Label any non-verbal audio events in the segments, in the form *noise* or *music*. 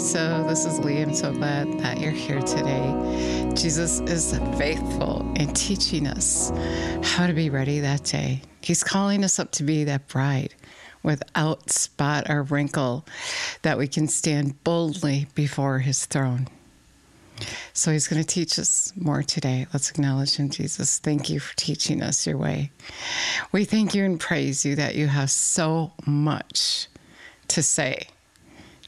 So, this is Lee. I'm so glad that you're here today. Jesus is faithful in teaching us how to be ready that day. He's calling us up to be that bride without spot or wrinkle, that we can stand boldly before his throne. So he's going to teach us more today. Let's acknowledge him, Jesus. Thank you for teaching us your way. We thank you and praise you that you have so much to say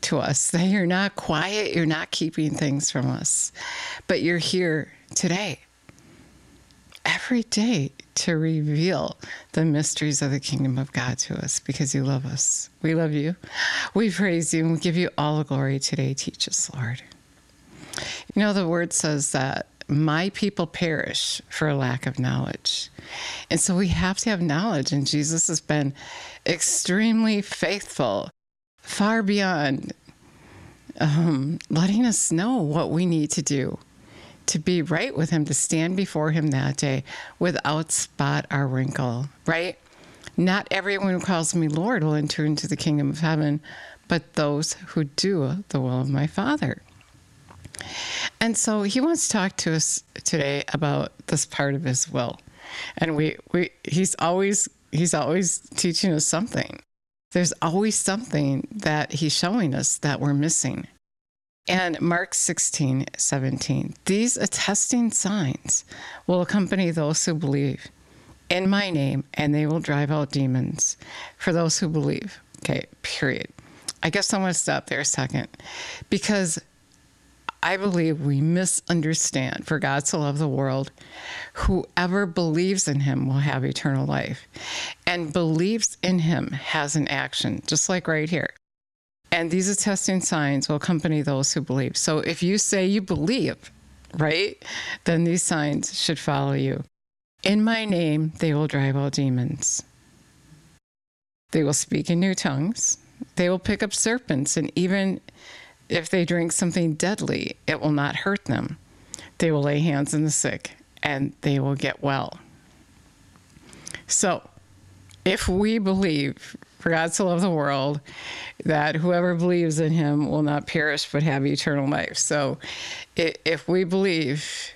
to us, that *laughs* you're not quiet, you're not keeping things from us, but you're here today, every day, to reveal the mysteries of the kingdom of God to us because you love us. We love you. We praise you and we give you all the glory today. Teach us, Lord. You know, the word says that my people perish for a lack of knowledge. And so we have to have knowledge. And Jesus has been extremely faithful, far beyond um, letting us know what we need to do to be right with Him, to stand before Him that day without spot or wrinkle, right? Not everyone who calls me Lord will enter into the kingdom of heaven, but those who do the will of my Father. And so he wants to talk to us today about this part of his will. And we, we he's always he's always teaching us something. There's always something that he's showing us that we're missing. And Mark 16, 17, these attesting signs will accompany those who believe in my name, and they will drive out demons for those who believe. Okay, period. I guess I want to stop there a second because I believe we misunderstand. For God to love the world, whoever believes in him will have eternal life. And believes in him has an action, just like right here. And these attesting signs will accompany those who believe. So if you say you believe, right, then these signs should follow you. In my name, they will drive out demons. They will speak in new tongues. They will pick up serpents and even if they drink something deadly, it will not hurt them. They will lay hands on the sick and they will get well. So, if we believe, for God to love the world, that whoever believes in him will not perish but have eternal life. So, if we believe,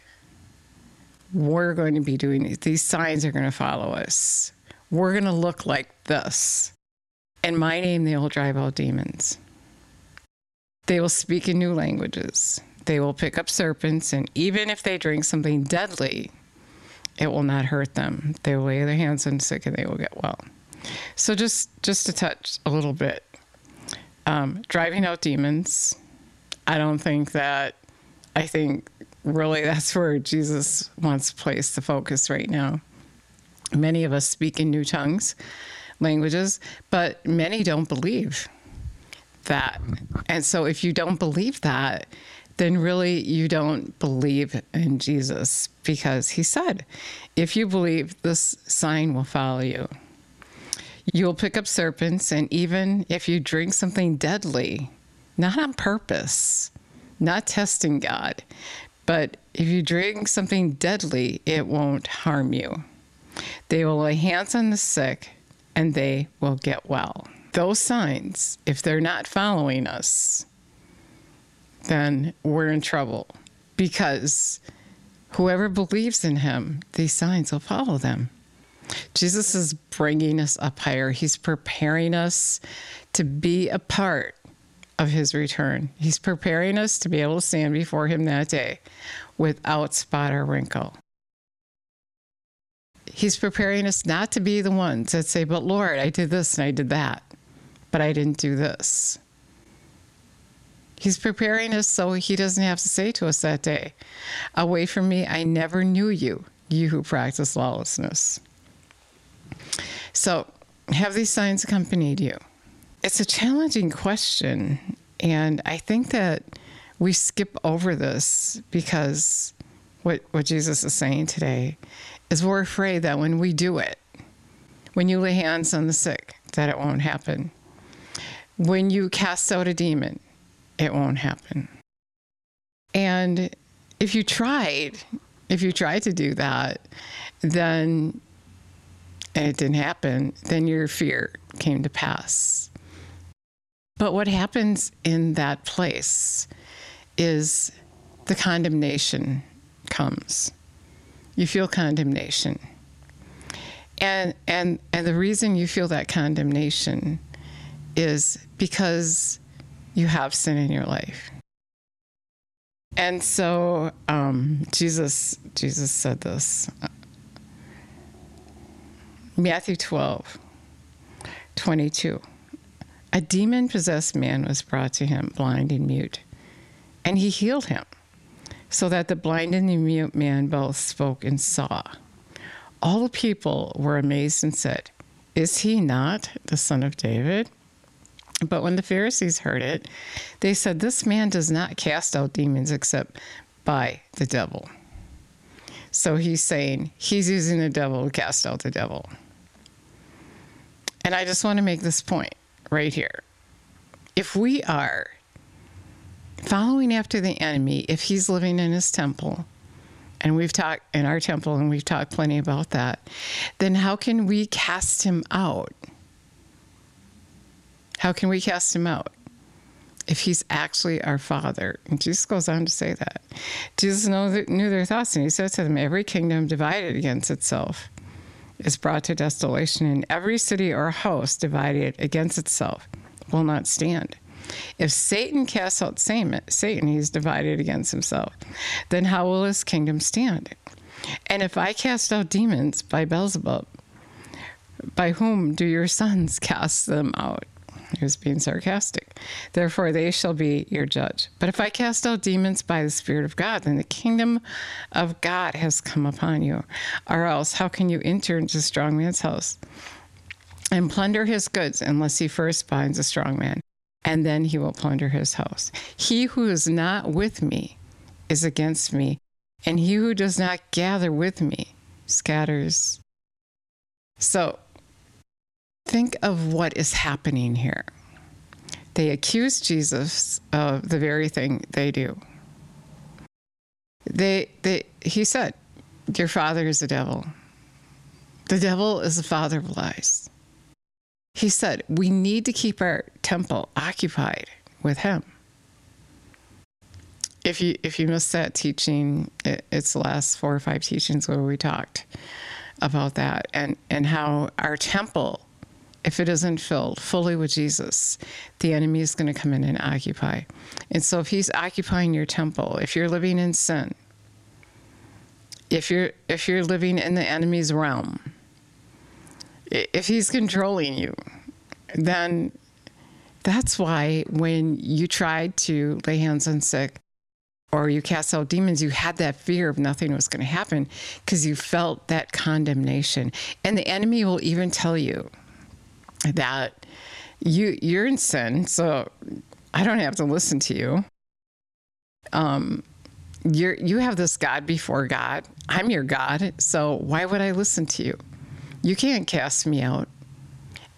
we're going to be doing these, these signs are going to follow us. We're going to look like this. In my name, they will drive out demons. They will speak in new languages. They will pick up serpents, and even if they drink something deadly, it will not hurt them. They will lay their hands on sick and they will get well. So just just to touch a little bit, um, driving out demons. I don't think that. I think really *laughs* that's where Jesus wants to place the focus right now. Many of us speak in new tongues, languages, but many don't believe that. And so if you don't believe that, then really you don't believe in Jesus because he said, if you believe, this sign will follow you. You'll pick up serpents, and even if you drink something deadly, not on purpose, not testing God, but if you drink something deadly, it won't harm you. They will lay hands on the sick, and they will get well those signs, if they're not following us, then we're in trouble because whoever believes in him, these signs will follow them. Jesus is bringing us up higher. He's preparing us to be a part of his return. He's preparing us to be able to stand before him that day without spot or wrinkle. He's preparing us not to be the ones that say, But Lord, I did this and I did that but I didn't do this. He's preparing us so he doesn't have to say to us that day, Away from me, I never knew you, you who practice lawlessness. So, have these signs accompanied you? It's a challenging question. And I think that we skip over this because what, what Jesus is saying today is we're afraid that when we do it, when you lay hands on the sick, that it won't happen when you cast out a demon, it won't happen. And if you tried, if you tried to do that, then and it didn't happen, then your fear came to pass. But what happens in that place is the condemnation comes. You feel condemnation. And and and the reason you feel that condemnation is because you have sin in your life. And so um, Jesus Jesus said this. Matthew 12, 22. A demon possessed man was brought to him, blind and mute, and he healed him, so that the blind and the mute man both spoke and saw. All the people were amazed and said, Is he not the son of David? But when the Pharisees heard it, they said, This man does not cast out demons except by the devil. So he's saying he's using the devil to cast out the devil. And I just want to make this point right here. If we are following after the enemy, if he's living in his temple, and we've talked in our temple and we've talked plenty about that, then how can we cast him out? How can we cast him out? If he's actually our Father. And Jesus goes on to say that. Jesus knew their thoughts, and he said to them, Every kingdom divided against itself is brought to desolation, and every city or house divided against itself will not stand. If Satan casts out Satan, he's divided against himself. Then how will his kingdom stand? And if I cast out demons by Beelzebub, by whom do your sons cast them out? He was being sarcastic. Therefore, they shall be your judge. But if I cast out demons by the Spirit of God, then the kingdom of God has come upon you. Or else, how can you enter into a strong man's house and plunder his goods unless he first binds a strong man? And then he will plunder his house. He who is not with me is against me, and he who does not gather with me scatters. So, Think of what is happening here. They accuse Jesus of the very thing they do. They, they, he said, Your father is the devil. The devil is the father of lies. He said, We need to keep our temple occupied with him. If you if you missed that teaching, it, it's the last four or five teachings where we talked about that and, and how our temple if it isn't filled fully with Jesus, the enemy is going to come in and occupy. And so if he's occupying your temple, if you're living in sin, if you're if you're living in the enemy's realm, if he's controlling you, then that's why when you tried to lay hands on sick or you cast out demons, you had that fear of nothing was going to happen because you felt that condemnation. And the enemy will even tell you, that you you're in sin, so I don't have to listen to you. Um, you're you have this God before God. I'm your God, so why would I listen to you? You can't cast me out.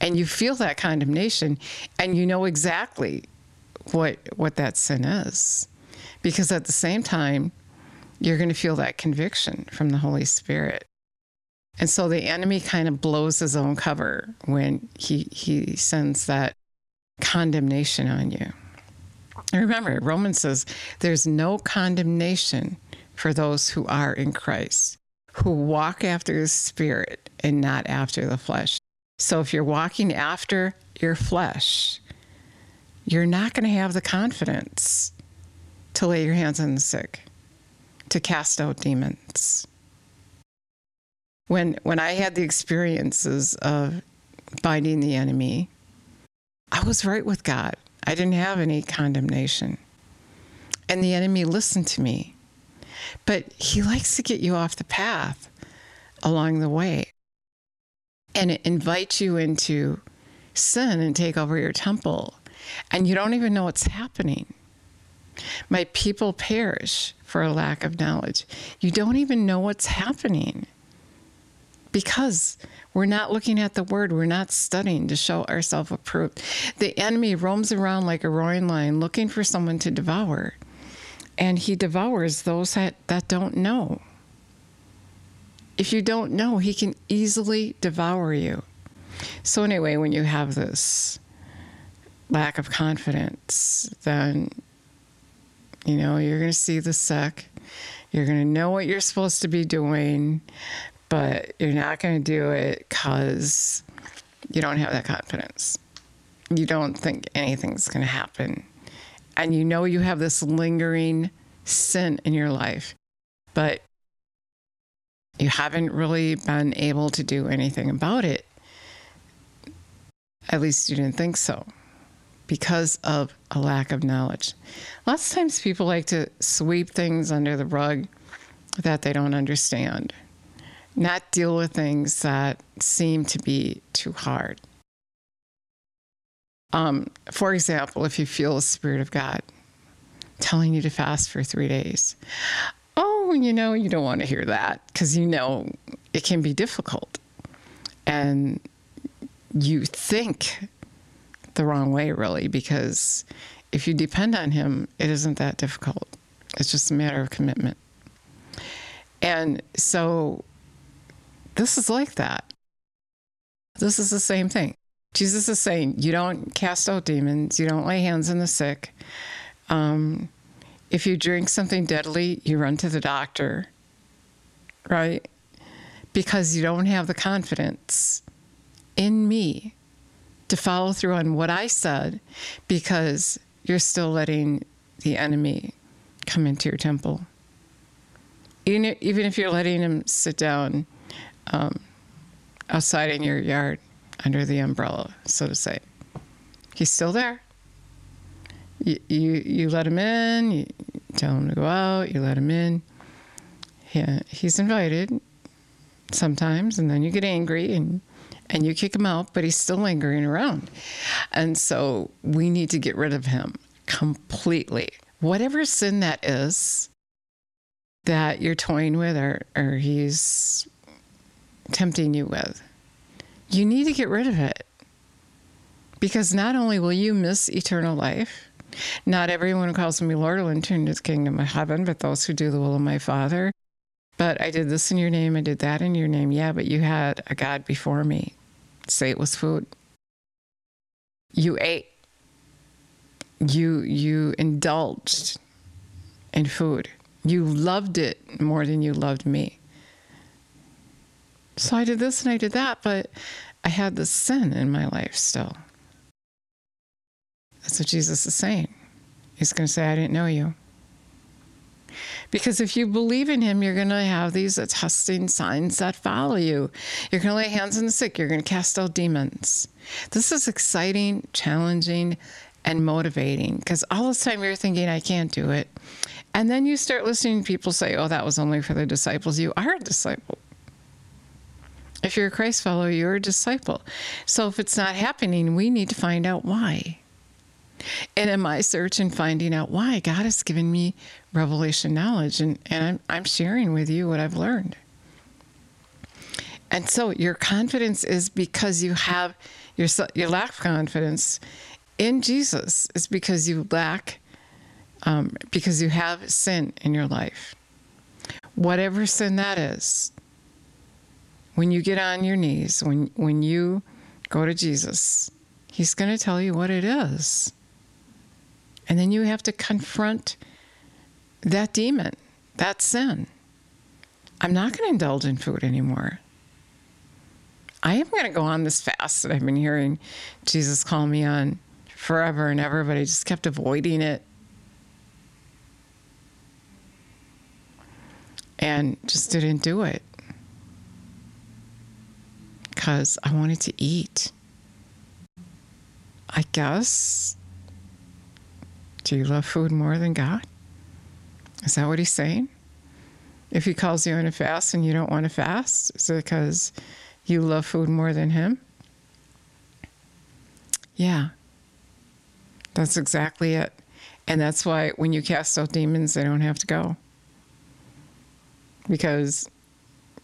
And you feel that condemnation, and you know exactly what what that sin is, because at the same time, you're going to feel that conviction from the Holy Spirit. And so the enemy kind of blows his own cover when he, he sends that condemnation on you. remember, Romans says there's no condemnation for those who are in Christ, who walk after the Spirit and not after the flesh. So if you're walking after your flesh, you're not going to have the confidence to lay your hands on the sick, to cast out demons when when I had the experiences of binding the enemy, I was right with God. I didn't have any condemnation. And the enemy listened to me. But he likes to get you off the path along the way and invite you into sin and take over your temple. And you don't even know what's happening. My people perish for a lack of knowledge. You don't even know what's happening because we're not looking at the word, we're not studying to show ourselves approved. The enemy roams around like a roaring lion looking for someone to devour, and he devours those that, that don't know. If you don't know, he can easily devour you. So, anyway, when you have this lack of confidence, then you know you're going to see the sick. You're going to know what you're supposed to be doing, but you're not going to do it because you don't have that confidence. You don't think anything's going to happen. And you know you have this lingering sin in your life, but you haven't really been able to do anything about it. At least you didn't think so because of a lack of knowledge. Lots of times people like to sweep things under the rug that they don't understand, not deal with things that seem to be too hard. Um, for example, if you feel the Spirit of God telling you to fast for three days, oh, you know, you don't want to hear that because you know it can be difficult. And you think the wrong way, really, because if you depend on Him, it isn't that difficult. It's just a matter of commitment. And so this is like that. This is the same thing. Jesus is saying, you don't cast out demons, you don't lay hands on the sick. Um, if you drink something deadly, you run to the doctor, right? Because you don't have the confidence in me to follow through on what I said because you're still letting the enemy come into your temple. Even, even if you're letting him sit down um, outside in your yard under the umbrella, so to say, he's still there. You, you, you let him in, you tell him to go out, you let him in. He, he's invited sometimes, and then you get angry and and you kick him out, but he's still lingering around. And so we need to get rid of him completely. Whatever sin that is that you're toying with or, or he's tempting you with, you need to get rid of it. Because not only will you miss eternal life, not everyone who calls me Lord will enter into the kingdom of heaven, but those who do the will of my Father. But I did this in your name, I did that in your name. Yeah, but you had a God before me. Say it was food. You ate. You you indulged in food. You loved it more than you loved me. So I did this and I did that, but I had the sin in my life still. That's what Jesus is saying. He's going to say, I didn't know you. Because if you believe in him, you're going to have these attesting signs that follow you. You're going to lay hands on the sick. You're going to cast out demons. This is exciting, challenging, and motivating because all this time you're thinking, I can't do it. And then you start listening to people say, oh, that was only for the disciples. You are a disciple. If you're a Christ follower, you're a disciple. So if it's not happening, we need to find out why. And in my search and finding out why, God has given me revelation knowledge, and, and I'm, I'm sharing with you what I've learned. And so your confidence is because you have your you lack confidence in Jesus. is because you lack um, because you have sin in your life, whatever sin that is. When you get on your knees, when when you go to Jesus, He's going to tell you what it is. And then you have to confront that demon, that sin. I'm not going to indulge in food anymore. I am going to go on this fast that I've been hearing Jesus call me on forever and ever, but I just kept avoiding it. And just didn't do it because I wanted to eat. I guess do you love food more than God? Is that what he's saying? If he calls you on a fast and you don't want to fast, is it because you love food more than him? Yeah. That's exactly it. And that's why when you cast out demons, they don't have to go. Because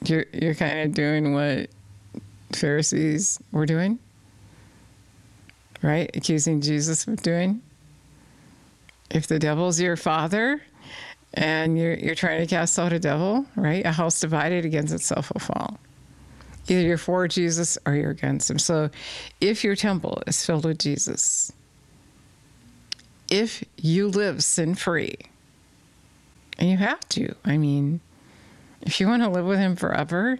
you're you're kind of doing what Pharisees were doing. Right? Accusing Jesus of doing if the devil's your father and you're, you're trying to cast out a devil, right? A house divided against itself will fall. Either you're for Jesus or you're against him. So if your temple is filled with Jesus, if you live sin free, and you have to, I mean, if you want to live with him forever,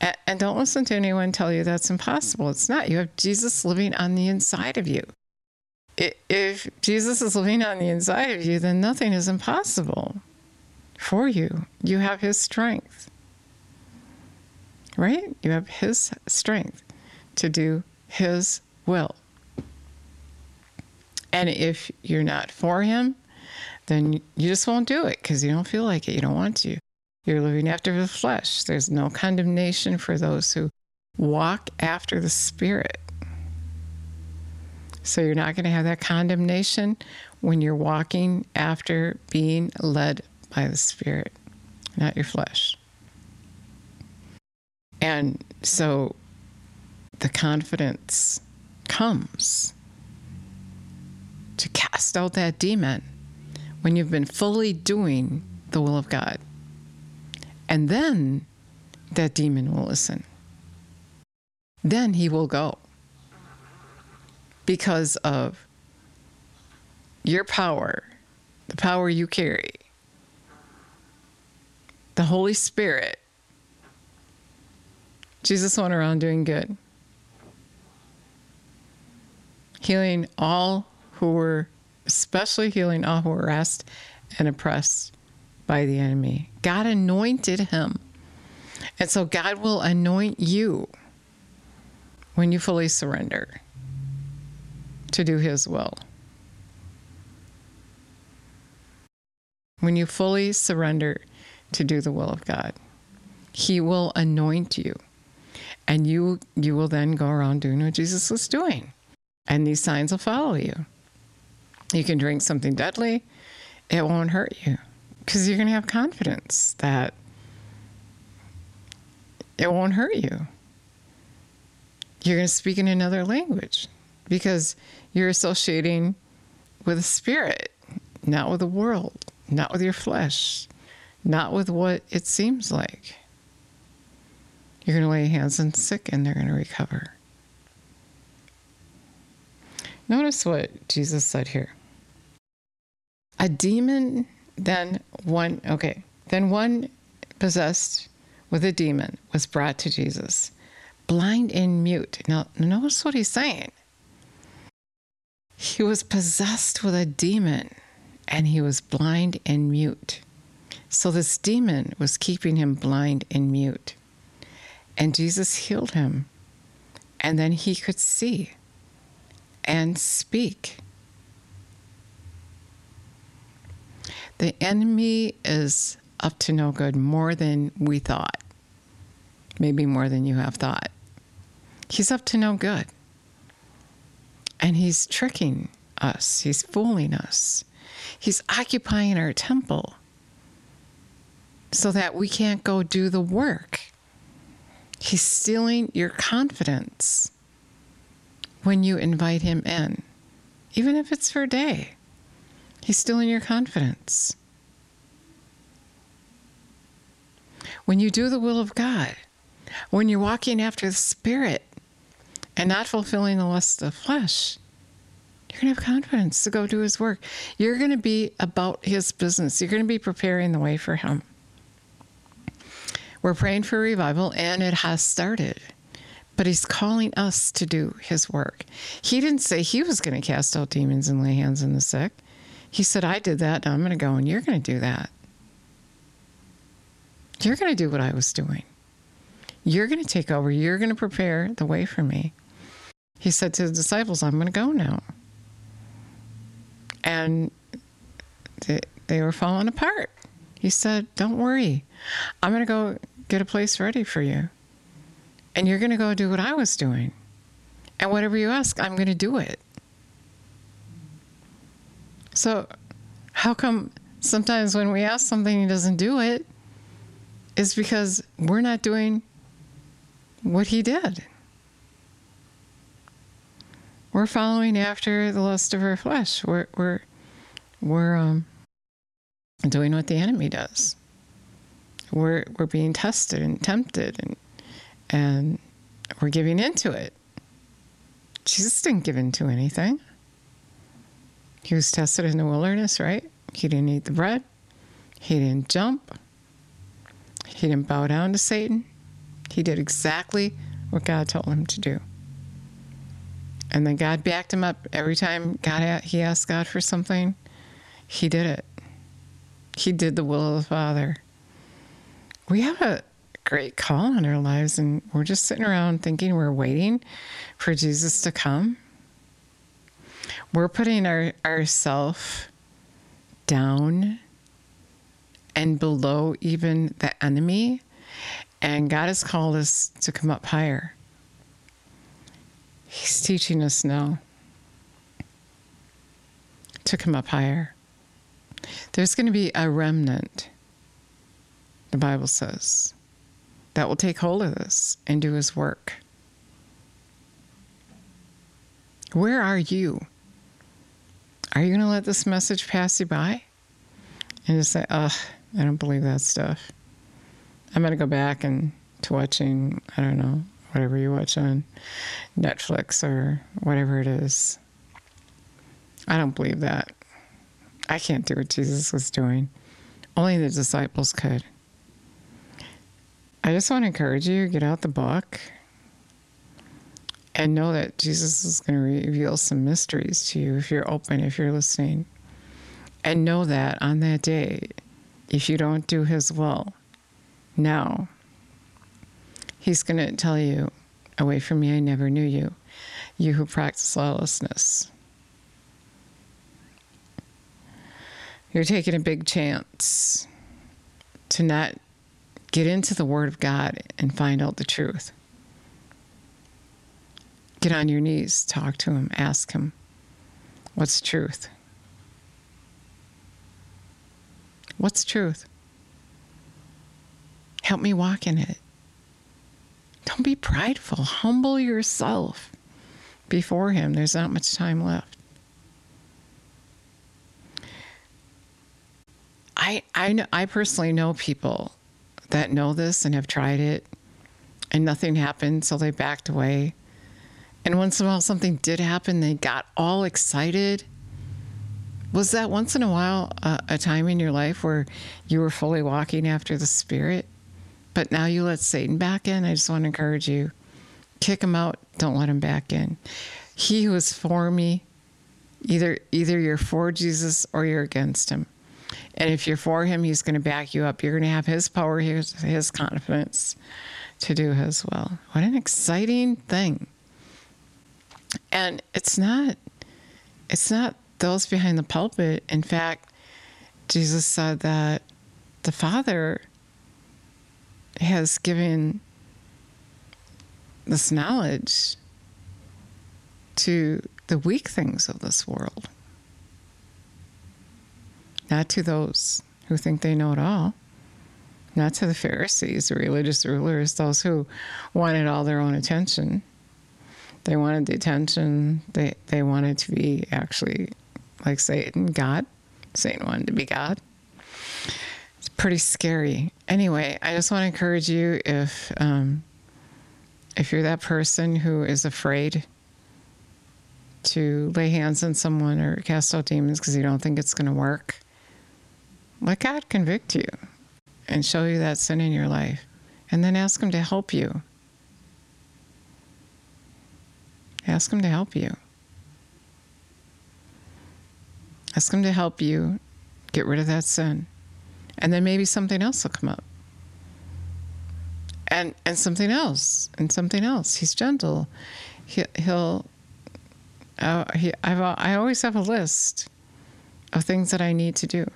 and don't listen to anyone tell you that's impossible. It's not. You have Jesus living on the inside of you. If Jesus is living on the inside of you, then nothing is impossible for you. You have his strength, right? You have his strength to do his will. And if you're not for him, then you just won't do it because you don't feel like it. You don't want to. You're living after the flesh. There's no condemnation for those who walk after the Spirit. So you're not going to have that condemnation when you're walking after being led by the Spirit, not your flesh. And so the confidence comes to cast out that demon when you've been fully doing the will of God. And then that demon will listen. Then he will go because of your power, the power you carry, the Holy Spirit. Jesus went around doing good, healing all who were, especially healing all who were harassed and oppressed by the enemy. God anointed him. And so God will anoint you when you fully surrender to do his will. When you fully surrender to do the will of God, he will anoint you. And you you will then go around doing what Jesus was doing. And these signs will follow you. You can drink something deadly, it won't hurt you because you're going to have confidence that it won't hurt you. You're going to speak in another language because you're associating with a spirit, not with the world, not with your flesh, not with what it seems like. You're going to lay hands on sick and they're going to recover. Notice what Jesus said here. A demon then one, okay, then one possessed with a demon was brought to Jesus, blind and mute. Now, notice what he's saying. He was possessed with a demon and he was blind and mute. So this demon was keeping him blind and mute. And Jesus healed him. And then he could see and speak. The enemy is up to no good more than we thought, maybe more than you have thought. He's up to no good. And he's tricking us, he's fooling us, he's occupying our temple so that we can't go do the work. He's stealing your confidence when you invite him in, even if it's for a day. He's still in your confidence. When you do the will of God, when you're walking after the Spirit and not fulfilling the lust of the flesh, you're going to have confidence to go do His work. You're going to be about His business. You're going to be preparing the way for Him. We're praying for revival, and it has started. But He's calling us to do His work. He didn't say He was going to cast out demons and lay hands on the sick. He said, I did that. Now I'm going to go and you're going to do that. You're going to do what I was doing. You're going to take over. You're going to prepare the way for me. He said to the disciples, I'm going to go now. And they, were falling apart. He said, Don't worry. I'm going to go get a place ready for you. And you're going to go do what I was doing. And whatever you ask, I'm going to do it. So, how come sometimes when we ask something, he doesn't do it? it? Is because we're not doing what he did. We're following after the lust of our flesh. We're we're we're um, doing what the enemy does. We're we're being tested and tempted and and we're giving into it. Jesus didn't give into anything. He was tested in the wilderness, right? He didn't eat the bread. He didn't jump. He didn't bow down to Satan. He did exactly what God told him to do. And then God backed him up every time God he asked God for something. He did it. He did the will of the Father. We have a great call in our lives, and we're just sitting around thinking we're waiting for Jesus to come. We're putting our ourself down and below even the enemy, and God has called us to come up higher. He's teaching us now to come up higher. There's going to be a remnant, the Bible says, that will take hold of this and do his work. Where are you? Are you going to let this message pass you by and just say, ugh, I don't believe that stuff? I'm going to go back and to watching, I don't know, whatever you watch on Netflix or whatever it is. I don't believe that. I can't do what Jesus was doing. Only the disciples could. I just want to encourage you get out the book and know that Jesus is going to reveal some mysteries to you if you're open, if you're listening. And know that on that day, if you don't do his will now, He's going to tell you, Away from me, I never knew you, you who practice lawlessness. You're taking a big chance to not get into the Word of God and find out the truth. Get on your knees, talk to Him, ask Him, What's truth? What's truth? Help me walk in it. Don't be prideful. Humble yourself before Him. There's not much time left. I, I, know, I personally know people that know this and have tried it, and nothing happened, so they backed away. And once in a while, something did happen, they got all excited. Was that once in a while uh, a time in your life where you were fully walking after the Spirit? But now you let Satan back in. I just want to encourage you kick him out. Don't let him back in. He who is for me, either either you're for Jesus or you're against him. And if you're for him, he's going to back you up. You're going to have his power, his, his confidence to do his will. What an exciting thing. And it's not it's not those behind the pulpit. In fact, Jesus said that the Father has given this knowledge to the weak things of this world, not to those who think they know it all, not to the Pharisees, the religious rulers, those who wanted all their own attention. They wanted the attention, they, they wanted to be actually like Satan, God. Satan wanted to be God It's pretty scary. Anyway, I just want to encourage you if um, if you're that person who is afraid to lay hands on someone or cast out demons because you don't think it's going to work, let God convict you and show you that sin in your life, and then ask Him to help you. Ask Him to help you. Ask Him to help you get rid of that sin. And then maybe something else will come up. And and something else and something else. He's gentle. He, will uh, he, I've, I always have a list of things that I need to do.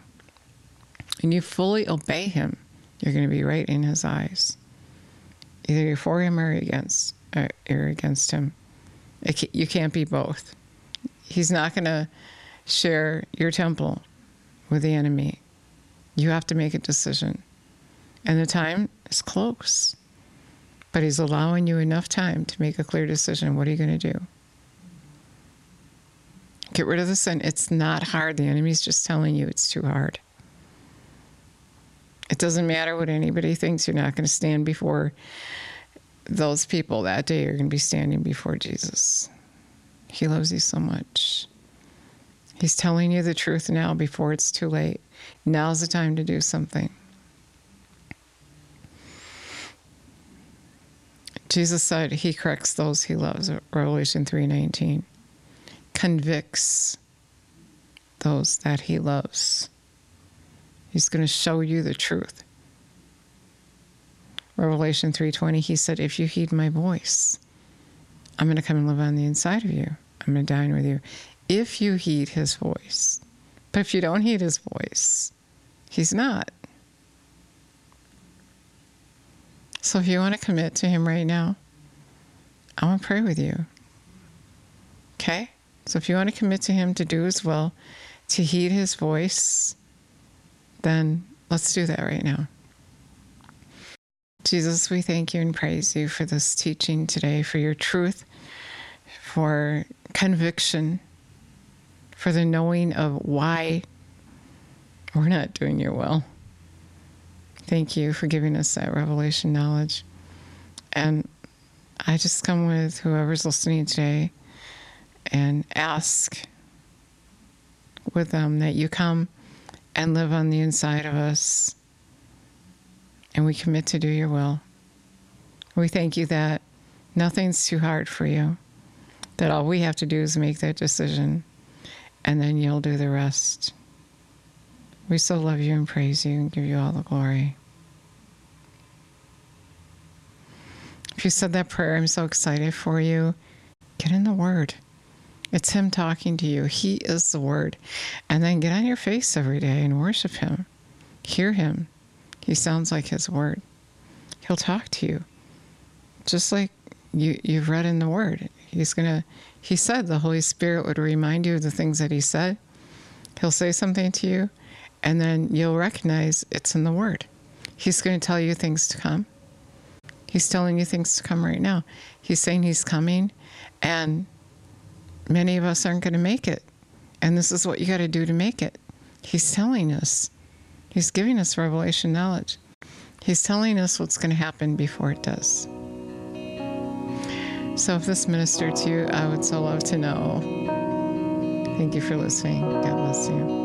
And you fully obey him you're going to be right in his eyes. Either you're for him or against or you're against him you can't be both he's not going to share your temple with the enemy you have to make a decision. And the time is close. But He's allowing you enough time to make a clear decision. What are you going to do? Get rid of the sin. It's not hard. The enemy's just telling you it's too hard. It doesn't matter what anybody thinks. You're not going to stand before those people that day. You're going to be standing before Jesus. He loves you so much. He's telling you the truth now before it's too late. Now's the time to do something. Jesus said he corrects those he loves, Revelation 3:19. Convicts those that he loves. He's going to show you the truth. Revelation 3:20 he said if you heed my voice I'm going to come and live on the inside of you. I'm going to dine with you if you heed his voice. But if you don't heed his voice, he's not. So if you want to commit to him right now, I want to pray with you. Okay? So if you want to commit to him to do his will, to heed his voice, then let's do that right now. Jesus, we thank you and praise you for this teaching today, for your truth, for conviction, for the knowing of why we're not doing your will. Thank you for giving us that revelation knowledge. And I just come with whoever's listening today and ask with them that you come and live on the inside of us and we commit to do your will. We thank you that nothing's too hard for you, that all we have to do is make that decision, and then you'll do the rest. We so love you and praise you and give you all the glory. If you said that prayer, I'm so excited for you. Get in the Word. It's Him talking to you. He is the Word. And then get on your face every day and worship Him. Hear Him. He sounds like His Word. He'll talk to you, just like you, you've read in the Word. He's going to, He said the Holy Spirit would remind you of the things that He said. He'll say something to you, and then you'll recognize it's in the Word. He's going to tell you things to come. He's telling you things to come right now. He's saying He's coming, and many of us aren't going to make it. And this is what you got to do to make it. He's telling us. He's giving us revelation knowledge. He's telling us what's going to happen before it does. So if this ministered to you, I would so love to know. Thank you for listening. God bless you.